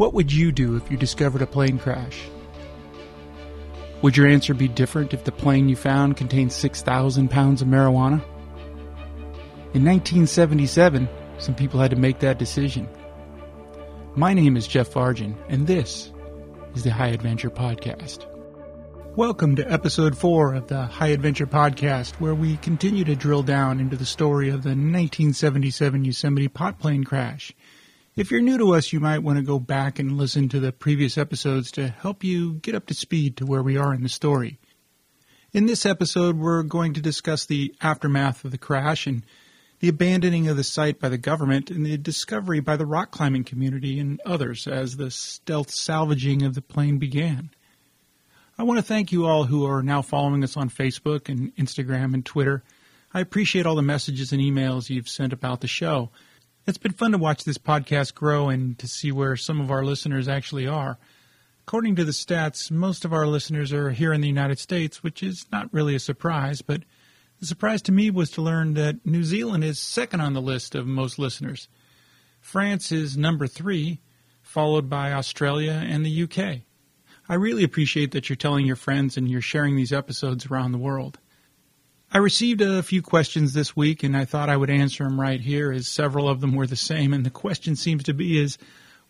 What would you do if you discovered a plane crash? Would your answer be different if the plane you found contained 6,000 pounds of marijuana? In 1977, some people had to make that decision. My name is Jeff Vargin, and this is the High Adventure Podcast. Welcome to episode 4 of the High Adventure Podcast, where we continue to drill down into the story of the 1977 Yosemite pot plane crash if you're new to us, you might want to go back and listen to the previous episodes to help you get up to speed to where we are in the story. In this episode, we're going to discuss the aftermath of the crash and the abandoning of the site by the government and the discovery by the rock climbing community and others as the stealth salvaging of the plane began. I want to thank you all who are now following us on Facebook and Instagram and Twitter. I appreciate all the messages and emails you've sent about the show. It's been fun to watch this podcast grow and to see where some of our listeners actually are. According to the stats, most of our listeners are here in the United States, which is not really a surprise, but the surprise to me was to learn that New Zealand is second on the list of most listeners. France is number three, followed by Australia and the UK. I really appreciate that you're telling your friends and you're sharing these episodes around the world. I received a few questions this week, and I thought I would answer them right here, as several of them were the same. And the question seems to be: is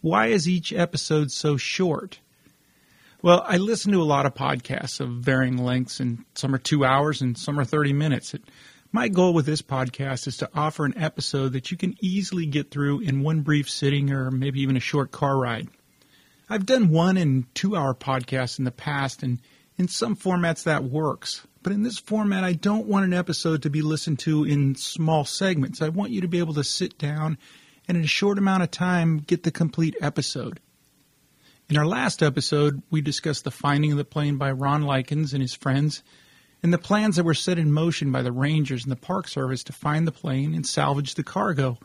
why is each episode so short? Well, I listen to a lot of podcasts of varying lengths, and some are two hours and some are 30 minutes. My goal with this podcast is to offer an episode that you can easily get through in one brief sitting or maybe even a short car ride. I've done one and two hour podcasts in the past, and in some formats that works. But in this format, I don't want an episode to be listened to in small segments. I want you to be able to sit down and in a short amount of time get the complete episode. In our last episode, we discussed the finding of the plane by Ron Likens and his friends and the plans that were set in motion by the rangers and the Park Service to find the plane and salvage the cargo,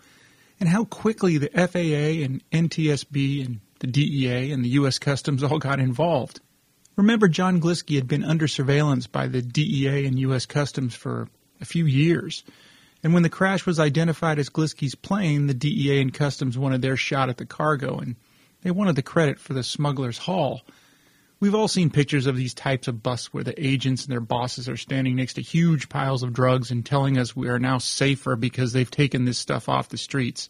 and how quickly the FAA and NTSB and the DEA and the U.S. Customs all got involved. Remember, John Glisky had been under surveillance by the DEA and U.S. Customs for a few years. And when the crash was identified as Glisky's plane, the DEA and Customs wanted their shot at the cargo, and they wanted the credit for the smuggler's haul. We've all seen pictures of these types of busts where the agents and their bosses are standing next to huge piles of drugs and telling us we are now safer because they've taken this stuff off the streets.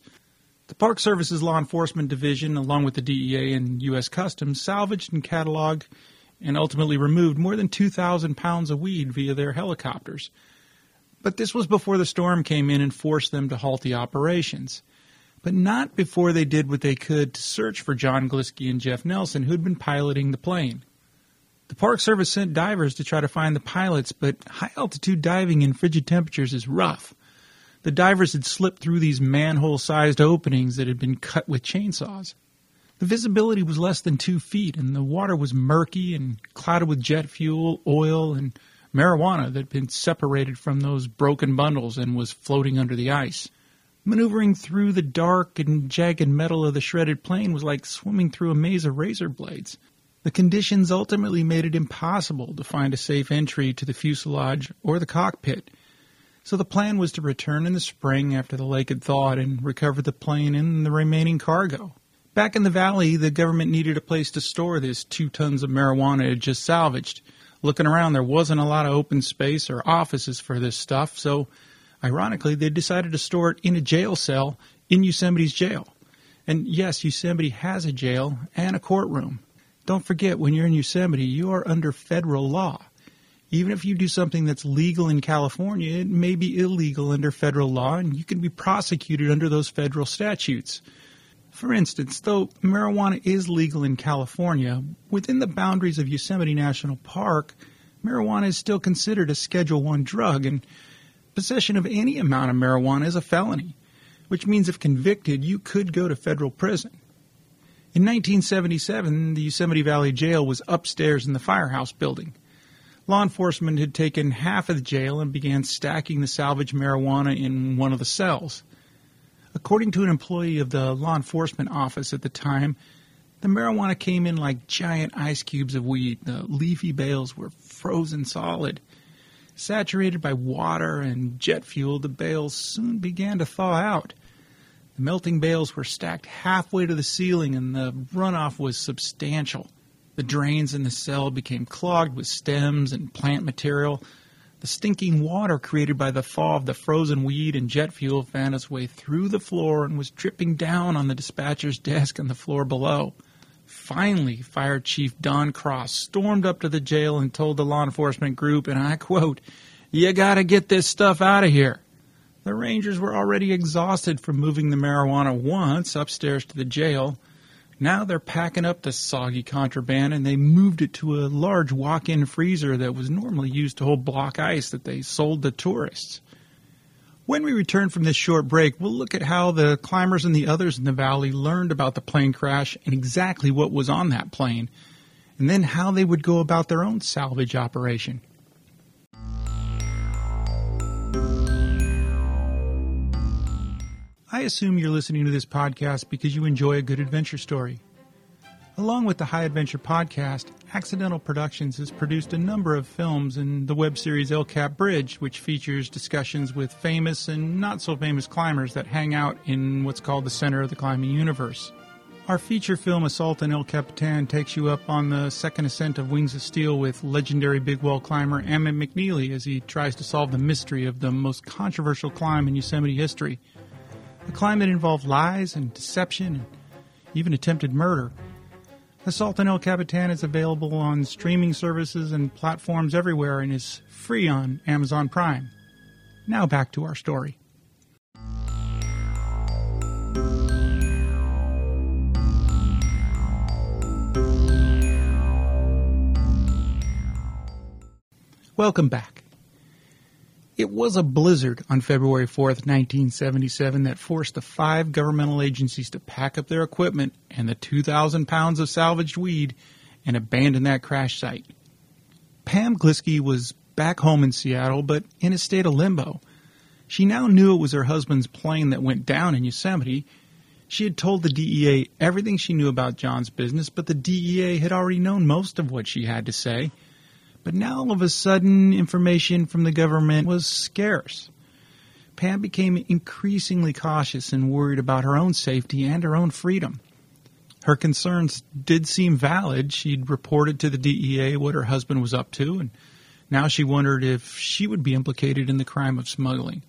The Park Service's Law Enforcement Division, along with the DEA and U.S. Customs, salvaged and cataloged and ultimately removed more than 2,000 pounds of weed via their helicopters. But this was before the storm came in and forced them to halt the operations. But not before they did what they could to search for John Glisky and Jeff Nelson, who'd been piloting the plane. The Park Service sent divers to try to find the pilots, but high altitude diving in frigid temperatures is rough. The divers had slipped through these manhole sized openings that had been cut with chainsaws. The visibility was less than two feet, and the water was murky and clouded with jet fuel, oil, and marijuana that had been separated from those broken bundles and was floating under the ice. Maneuvering through the dark and jagged metal of the shredded plane was like swimming through a maze of razor blades. The conditions ultimately made it impossible to find a safe entry to the fuselage or the cockpit. So the plan was to return in the spring after the lake had thawed and recover the plane and the remaining cargo. Back in the valley, the government needed a place to store this two tons of marijuana it just salvaged. Looking around, there wasn't a lot of open space or offices for this stuff, so ironically, they decided to store it in a jail cell in Yosemite's jail. And yes, Yosemite has a jail and a courtroom. Don't forget, when you're in Yosemite, you are under federal law. Even if you do something that's legal in California, it may be illegal under federal law, and you can be prosecuted under those federal statutes. For instance, though marijuana is legal in California, within the boundaries of Yosemite National Park, marijuana is still considered a Schedule 1 drug, and possession of any amount of marijuana is a felony, which means if convicted, you could go to federal prison. In 1977, the Yosemite Valley Jail was upstairs in the firehouse building. Law enforcement had taken half of the jail and began stacking the salvaged marijuana in one of the cells. According to an employee of the law enforcement office at the time, the marijuana came in like giant ice cubes of weed. The leafy bales were frozen solid. Saturated by water and jet fuel, the bales soon began to thaw out. The melting bales were stacked halfway to the ceiling, and the runoff was substantial. The drains in the cell became clogged with stems and plant material. The stinking water created by the thaw of the frozen weed and jet fuel found its way through the floor and was dripping down on the dispatcher's desk and the floor below. Finally, Fire Chief Don Cross stormed up to the jail and told the law enforcement group, and I quote, You gotta get this stuff out of here. The Rangers were already exhausted from moving the marijuana once upstairs to the jail. Now they're packing up the soggy contraband and they moved it to a large walk in freezer that was normally used to hold block ice that they sold to tourists. When we return from this short break, we'll look at how the climbers and the others in the valley learned about the plane crash and exactly what was on that plane, and then how they would go about their own salvage operation. I assume you're listening to this podcast because you enjoy a good adventure story. Along with the High Adventure podcast, Accidental Productions has produced a number of films in the web series El Cap Bridge, which features discussions with famous and not so famous climbers that hang out in what's called the center of the climbing universe. Our feature film Assault on El Capitan takes you up on the second ascent of Wings of Steel with legendary big wall climber Emmett McNeely as he tries to solve the mystery of the most controversial climb in Yosemite history – a climb that involved lies and deception and even attempted murder. Assault on El Capitan is available on streaming services and platforms everywhere and is free on Amazon Prime. Now back to our story. Welcome back. It was a blizzard on February 4th, 1977, that forced the five governmental agencies to pack up their equipment and the 2,000 pounds of salvaged weed and abandon that crash site. Pam Glisky was back home in Seattle, but in a state of limbo. She now knew it was her husband's plane that went down in Yosemite. She had told the DEA everything she knew about John's business, but the DEA had already known most of what she had to say. But now all of a sudden, information from the government was scarce. Pam became increasingly cautious and worried about her own safety and her own freedom. Her concerns did seem valid. She'd reported to the DEA what her husband was up to, and now she wondered if she would be implicated in the crime of smuggling.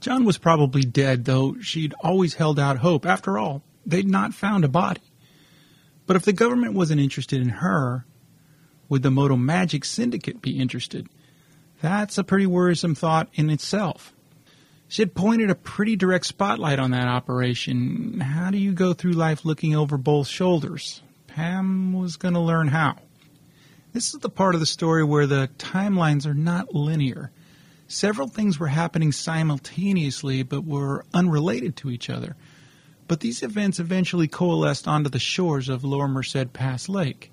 John was probably dead, though she'd always held out hope. After all, they'd not found a body. But if the government wasn't interested in her, would the Moto Magic Syndicate be interested? That's a pretty worrisome thought in itself. She had pointed a pretty direct spotlight on that operation. How do you go through life looking over both shoulders? Pam was going to learn how. This is the part of the story where the timelines are not linear. Several things were happening simultaneously but were unrelated to each other. But these events eventually coalesced onto the shores of Lower Merced Pass Lake.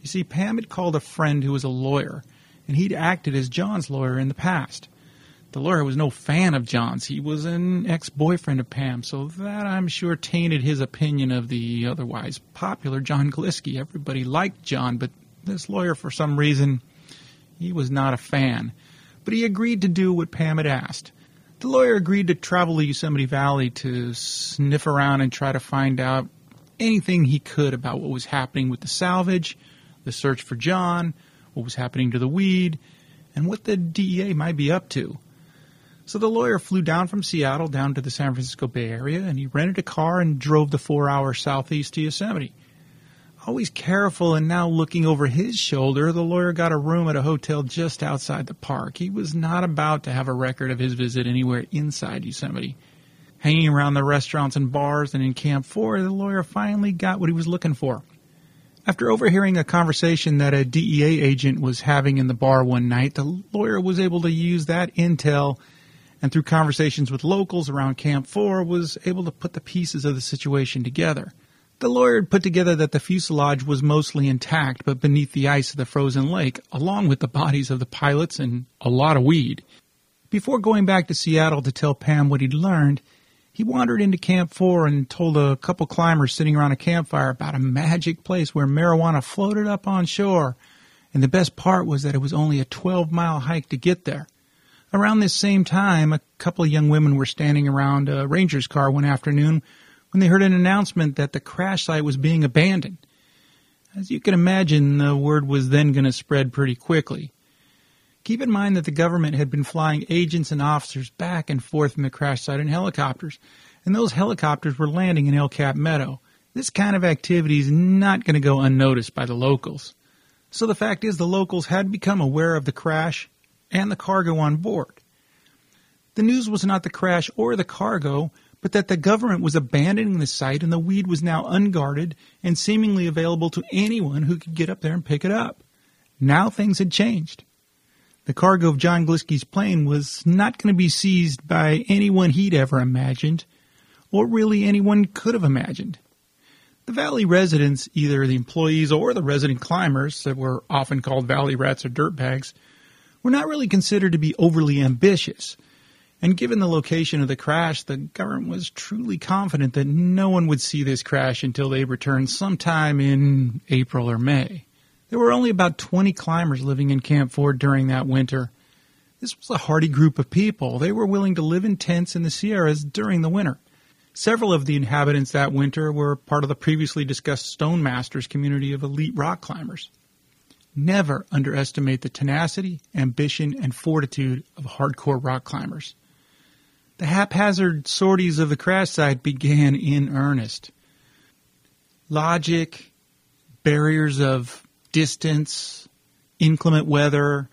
You see, Pam had called a friend who was a lawyer, and he'd acted as John's lawyer in the past. The lawyer was no fan of John's. He was an ex boyfriend of Pam, so that I'm sure tainted his opinion of the otherwise popular John Glisky. Everybody liked John, but this lawyer, for some reason, he was not a fan. But he agreed to do what Pam had asked. The lawyer agreed to travel to Yosemite Valley to sniff around and try to find out anything he could about what was happening with the salvage the search for John, what was happening to the weed, and what the DEA might be up to. So the lawyer flew down from Seattle down to the San Francisco Bay Area and he rented a car and drove the four hours southeast to Yosemite. Always careful and now looking over his shoulder, the lawyer got a room at a hotel just outside the park. He was not about to have a record of his visit anywhere inside Yosemite. Hanging around the restaurants and bars and in Camp 4, the lawyer finally got what he was looking for after overhearing a conversation that a DEA agent was having in the bar one night, the lawyer was able to use that intel and through conversations with locals around Camp 4 was able to put the pieces of the situation together. The lawyer had put together that the fuselage was mostly intact but beneath the ice of the frozen lake, along with the bodies of the pilots and a lot of weed. Before going back to Seattle to tell Pam what he'd learned, he wandered into Camp 4 and told a couple climbers sitting around a campfire about a magic place where marijuana floated up on shore. And the best part was that it was only a 12 mile hike to get there. Around this same time, a couple of young women were standing around a ranger's car one afternoon when they heard an announcement that the crash site was being abandoned. As you can imagine, the word was then going to spread pretty quickly. Keep in mind that the government had been flying agents and officers back and forth from the crash site in helicopters, and those helicopters were landing in El Cap Meadow. This kind of activity is not going to go unnoticed by the locals. So the fact is, the locals had become aware of the crash and the cargo on board. The news was not the crash or the cargo, but that the government was abandoning the site and the weed was now unguarded and seemingly available to anyone who could get up there and pick it up. Now things had changed. The cargo of John Glisky's plane was not going to be seized by anyone he'd ever imagined, or really anyone could have imagined. The valley residents, either the employees or the resident climbers that were often called valley rats or dirtbags, were not really considered to be overly ambitious and given the location of the crash, the government was truly confident that no one would see this crash until they returned sometime in April or May. There were only about 20 climbers living in Camp 4 during that winter. This was a hardy group of people. They were willing to live in tents in the Sierras during the winter. Several of the inhabitants that winter were part of the previously discussed Stone Masters community of elite rock climbers. Never underestimate the tenacity, ambition, and fortitude of hardcore rock climbers. The haphazard sorties of the crash site began in earnest. Logic, barriers of distance, inclement weather,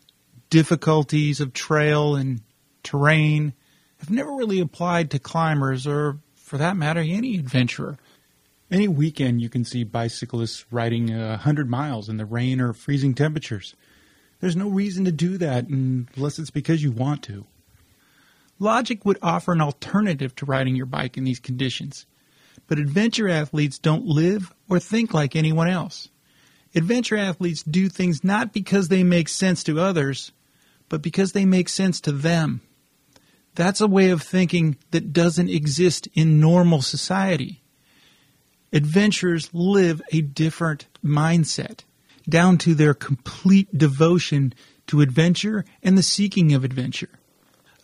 difficulties of trail and terrain have never really applied to climbers or, for that matter, any adventurer. Any weekend you can see bicyclists riding a hundred miles in the rain or freezing temperatures. There's no reason to do that unless it's because you want to. Logic would offer an alternative to riding your bike in these conditions. But adventure athletes don't live or think like anyone else. Adventure athletes do things not because they make sense to others, but because they make sense to them. That's a way of thinking that doesn't exist in normal society. Adventurers live a different mindset, down to their complete devotion to adventure and the seeking of adventure.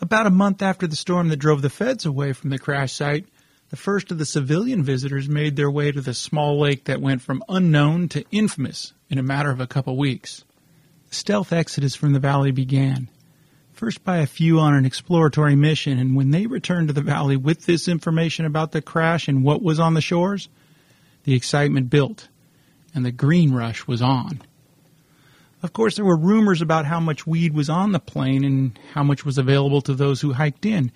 About a month after the storm that drove the feds away from the crash site, the first of the civilian visitors made their way to the small lake that went from unknown to infamous in a matter of a couple weeks. Stealth exodus from the valley began, first by a few on an exploratory mission, and when they returned to the valley with this information about the crash and what was on the shores, the excitement built, and the green rush was on. Of course, there were rumors about how much weed was on the plane and how much was available to those who hiked in,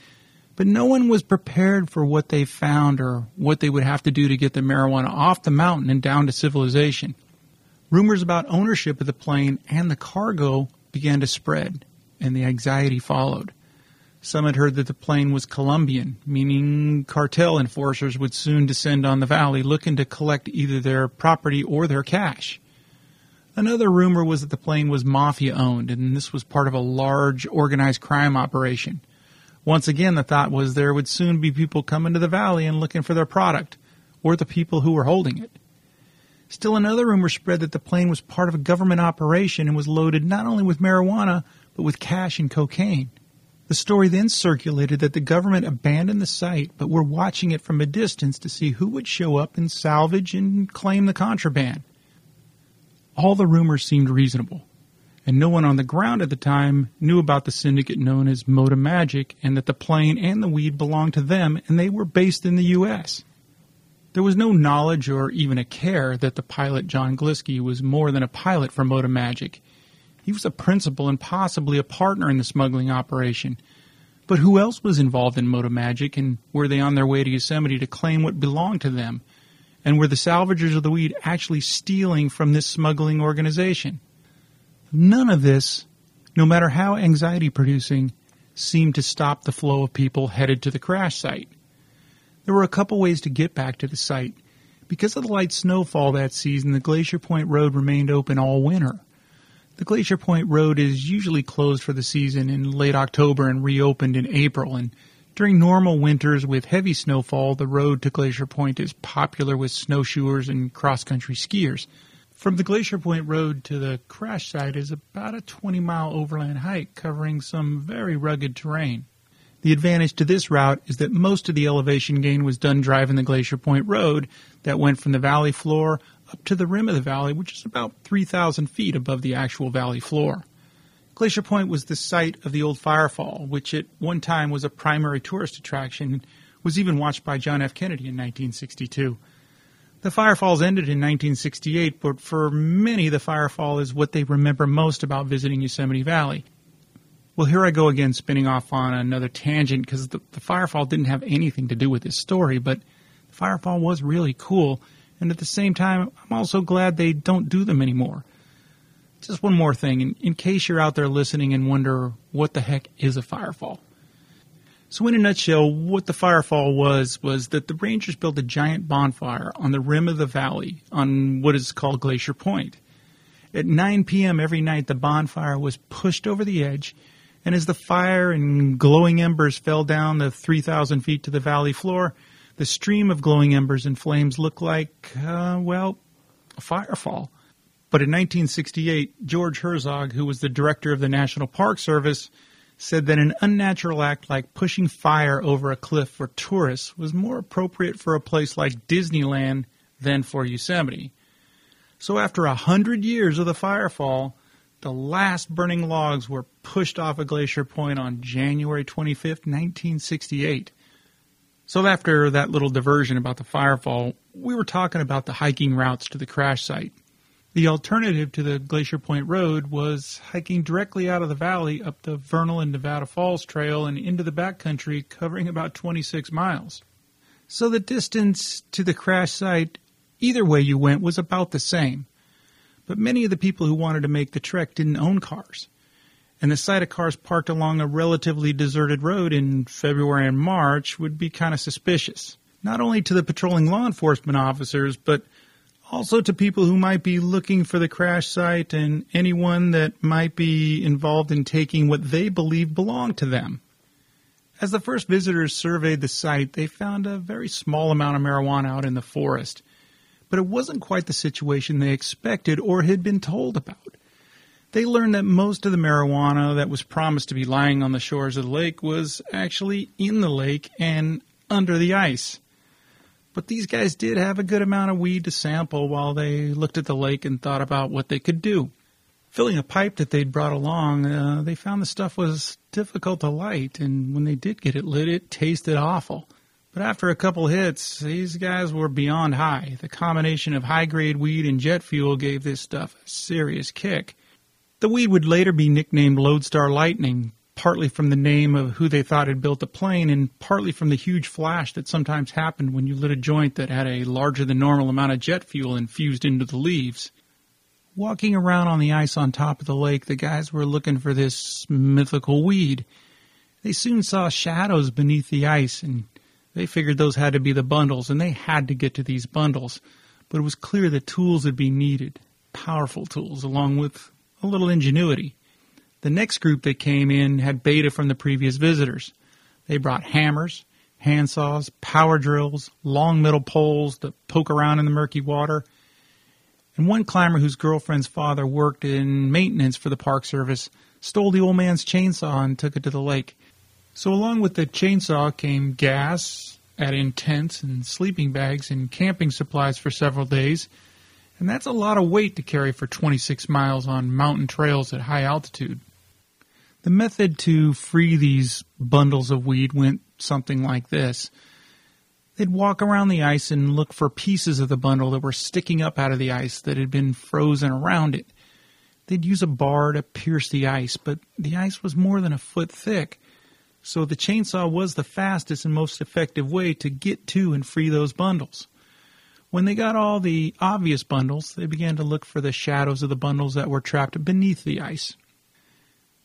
but no one was prepared for what they found or what they would have to do to get the marijuana off the mountain and down to civilization. Rumors about ownership of the plane and the cargo began to spread, and the anxiety followed. Some had heard that the plane was Colombian, meaning cartel enforcers would soon descend on the valley looking to collect either their property or their cash. Another rumor was that the plane was mafia owned, and this was part of a large organized crime operation. Once again, the thought was there would soon be people coming to the valley and looking for their product, or the people who were holding it. Still, another rumor spread that the plane was part of a government operation and was loaded not only with marijuana, but with cash and cocaine. The story then circulated that the government abandoned the site, but were watching it from a distance to see who would show up and salvage and claim the contraband. All the rumors seemed reasonable, and no one on the ground at the time knew about the syndicate known as Moda Magic and that the plane and the weed belonged to them and they were based in the U.S. There was no knowledge or even a care that the pilot John Glisky was more than a pilot for Moda Magic. He was a principal and possibly a partner in the smuggling operation. But who else was involved in Moda Magic and were they on their way to Yosemite to claim what belonged to them? And were the salvagers of the weed actually stealing from this smuggling organization? None of this, no matter how anxiety producing, seemed to stop the flow of people headed to the crash site. There were a couple ways to get back to the site. Because of the light snowfall that season, the Glacier Point Road remained open all winter. The Glacier Point Road is usually closed for the season in late October and reopened in April, and during normal winters with heavy snowfall, the road to Glacier Point is popular with snowshoers and cross country skiers. From the Glacier Point Road to the crash site is about a 20 mile overland hike covering some very rugged terrain. The advantage to this route is that most of the elevation gain was done driving the Glacier Point Road that went from the valley floor up to the rim of the valley, which is about 3,000 feet above the actual valley floor. Glacier Point was the site of the old Firefall, which at one time was a primary tourist attraction, was even watched by John F. Kennedy in 1962. The Firefalls ended in 1968, but for many, the Firefall is what they remember most about visiting Yosemite Valley. Well, here I go again, spinning off on another tangent because the, the Firefall didn't have anything to do with this story, but the Firefall was really cool, and at the same time, I'm also glad they don't do them anymore. Just one more thing, in, in case you're out there listening and wonder what the heck is a Firefall. So, in a nutshell, what the firefall was was that the Rangers built a giant bonfire on the rim of the valley on what is called Glacier Point. At 9 p.m. every night, the bonfire was pushed over the edge, and as the fire and glowing embers fell down the 3,000 feet to the valley floor, the stream of glowing embers and flames looked like, uh, well, a firefall. But in 1968, George Hartzog, who was the director of the National Park Service, said that an unnatural act like pushing fire over a cliff for tourists was more appropriate for a place like Disneyland than for Yosemite. So after a hundred years of the firefall, the last burning logs were pushed off of Glacier Point on January 25, 1968. So after that little diversion about the firefall, we were talking about the hiking routes to the crash site. The alternative to the Glacier Point Road was hiking directly out of the valley up the Vernal and Nevada Falls Trail and into the backcountry, covering about 26 miles. So the distance to the crash site, either way you went, was about the same. But many of the people who wanted to make the trek didn't own cars. And the sight of cars parked along a relatively deserted road in February and March would be kind of suspicious. Not only to the patrolling law enforcement officers, but also to people who might be looking for the crash site and anyone that might be involved in taking what they believe belonged to them. As the first visitors surveyed the site, they found a very small amount of marijuana out in the forest, but it wasn't quite the situation they expected or had been told about. They learned that most of the marijuana that was promised to be lying on the shores of the lake was actually in the lake and under the ice. But these guys did have a good amount of weed to sample while they looked at the lake and thought about what they could do. Filling a pipe that they'd brought along, uh, they found the stuff was difficult to light, and when they did get it lit, it tasted awful. But after a couple hits, these guys were beyond high. The combination of high grade weed and jet fuel gave this stuff a serious kick. The weed would later be nicknamed Lodestar Lightning, partly from the name of who they thought had built the plane, and partly from the huge flash that sometimes happened when you lit a joint that had a larger than normal amount of jet fuel infused into the leaves. Walking around on the ice on top of the lake, the guys were looking for this mythical weed. They soon saw shadows beneath the ice, and they figured those had to be the bundles, and they had to get to these bundles. But it was clear that tools would be needed, powerful tools, along with a little ingenuity. The next group that came in had beta from the previous visitors. They brought hammers, handsaws, power drills, long metal poles to poke around in the murky water. And one climber whose girlfriend's father worked in maintenance for the Park Service stole the old man's chainsaw and took it to the lake. So along with the chainsaw came gas, add-in tents and sleeping bags and camping supplies for several days. And that's a lot of weight to carry for 26 miles on mountain trails at high altitude. The method to free these bundles of weed went something like this. They'd walk around the ice and look for pieces of the bundle that were sticking up out of the ice that had been frozen around it. They'd use a bar to pierce the ice, but the ice was more than a foot thick, so the chainsaw was the fastest and most effective way to get to and free those bundles. When they got all the obvious bundles, they began to look for the shadows of the bundles that were trapped beneath the ice.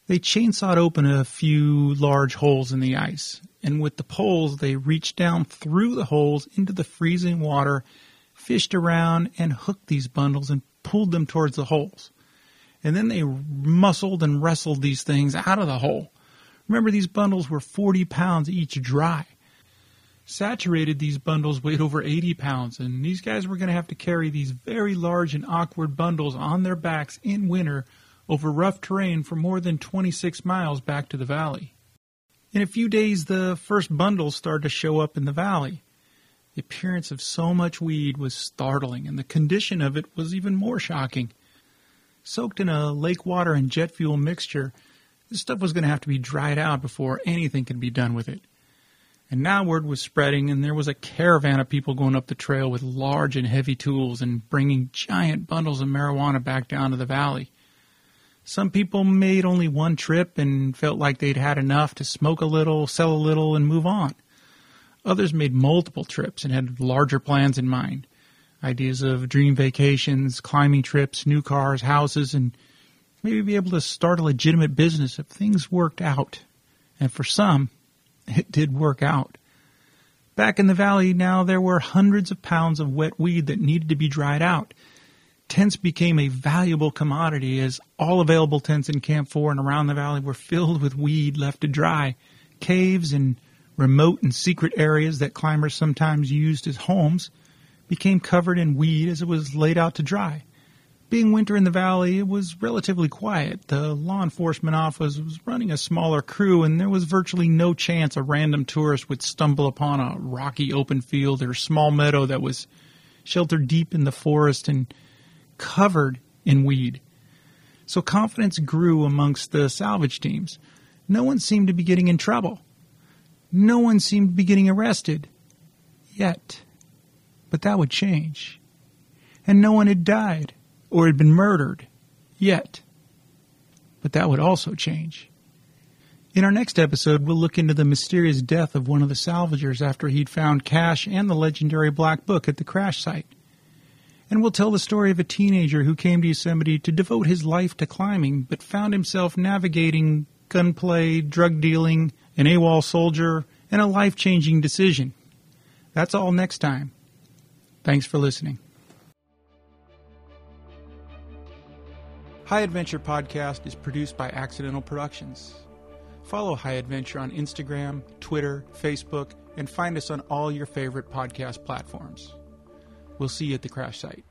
They chainsawed open a few large holes in the ice, and with the poles they reached down through the holes into the freezing water, fished around, and hooked these bundles and pulled them towards the holes. And then they muscled and wrestled these things out of the hole. Remember, these bundles were 40 pounds each dry. Saturated, these bundles weighed over 80 pounds, and these guys were going to have to carry these very large and awkward bundles on their backs in winter over rough terrain for more than 26 miles back to the valley. In a few days, the first bundles started to show up in the valley. The appearance of so much weed was startling, and the condition of it was even more shocking. Soaked in a lake water and jet fuel mixture, this stuff was going to have to be dried out before anything could be done with it. And now word was spreading, and there was a caravan of people going up the trail with large and heavy tools and bringing giant bundles of marijuana back down to the valley. Some people made only one trip and felt like they'd had enough to smoke a little, sell a little, and move on. Others made multiple trips and had larger plans in mind ideas of dream vacations, climbing trips, new cars, houses, and maybe be able to start a legitimate business if things worked out. And for some, it did work out. Back in the valley now, there were hundreds of pounds of wet weed that needed to be dried out. Tents became a valuable commodity as all available tents in Camp 4 and around the valley were filled with weed left to dry. Caves and remote and secret areas that climbers sometimes used as homes became covered in weed as it was laid out to dry. Being winter in the valley, it was relatively quiet. The law enforcement office was running a smaller crew, and there was virtually no chance a random tourist would stumble upon a rocky open field or small meadow that was sheltered deep in the forest and covered in weed. So confidence grew amongst the salvage teams. No one seemed to be getting in trouble. No one seemed to be getting arrested. Yet. But that would change. And no one had died or had been murdered yet. But that would also change. In our next episode, we'll look into the mysterious death of one of the salvagers after he'd found cash and the legendary black book at the crash site. And we'll tell the story of a teenager who came to Yosemite to devote his life to climbing, but found himself navigating gunplay, drug dealing, an AWOL soldier, and a life changing decision. That's all next time. Thanks for listening. High Adventure Podcast is produced by Accidental Productions. Follow High Adventure on Instagram, Twitter, Facebook, and find us on all your favorite podcast platforms. We'll see you at the crash site.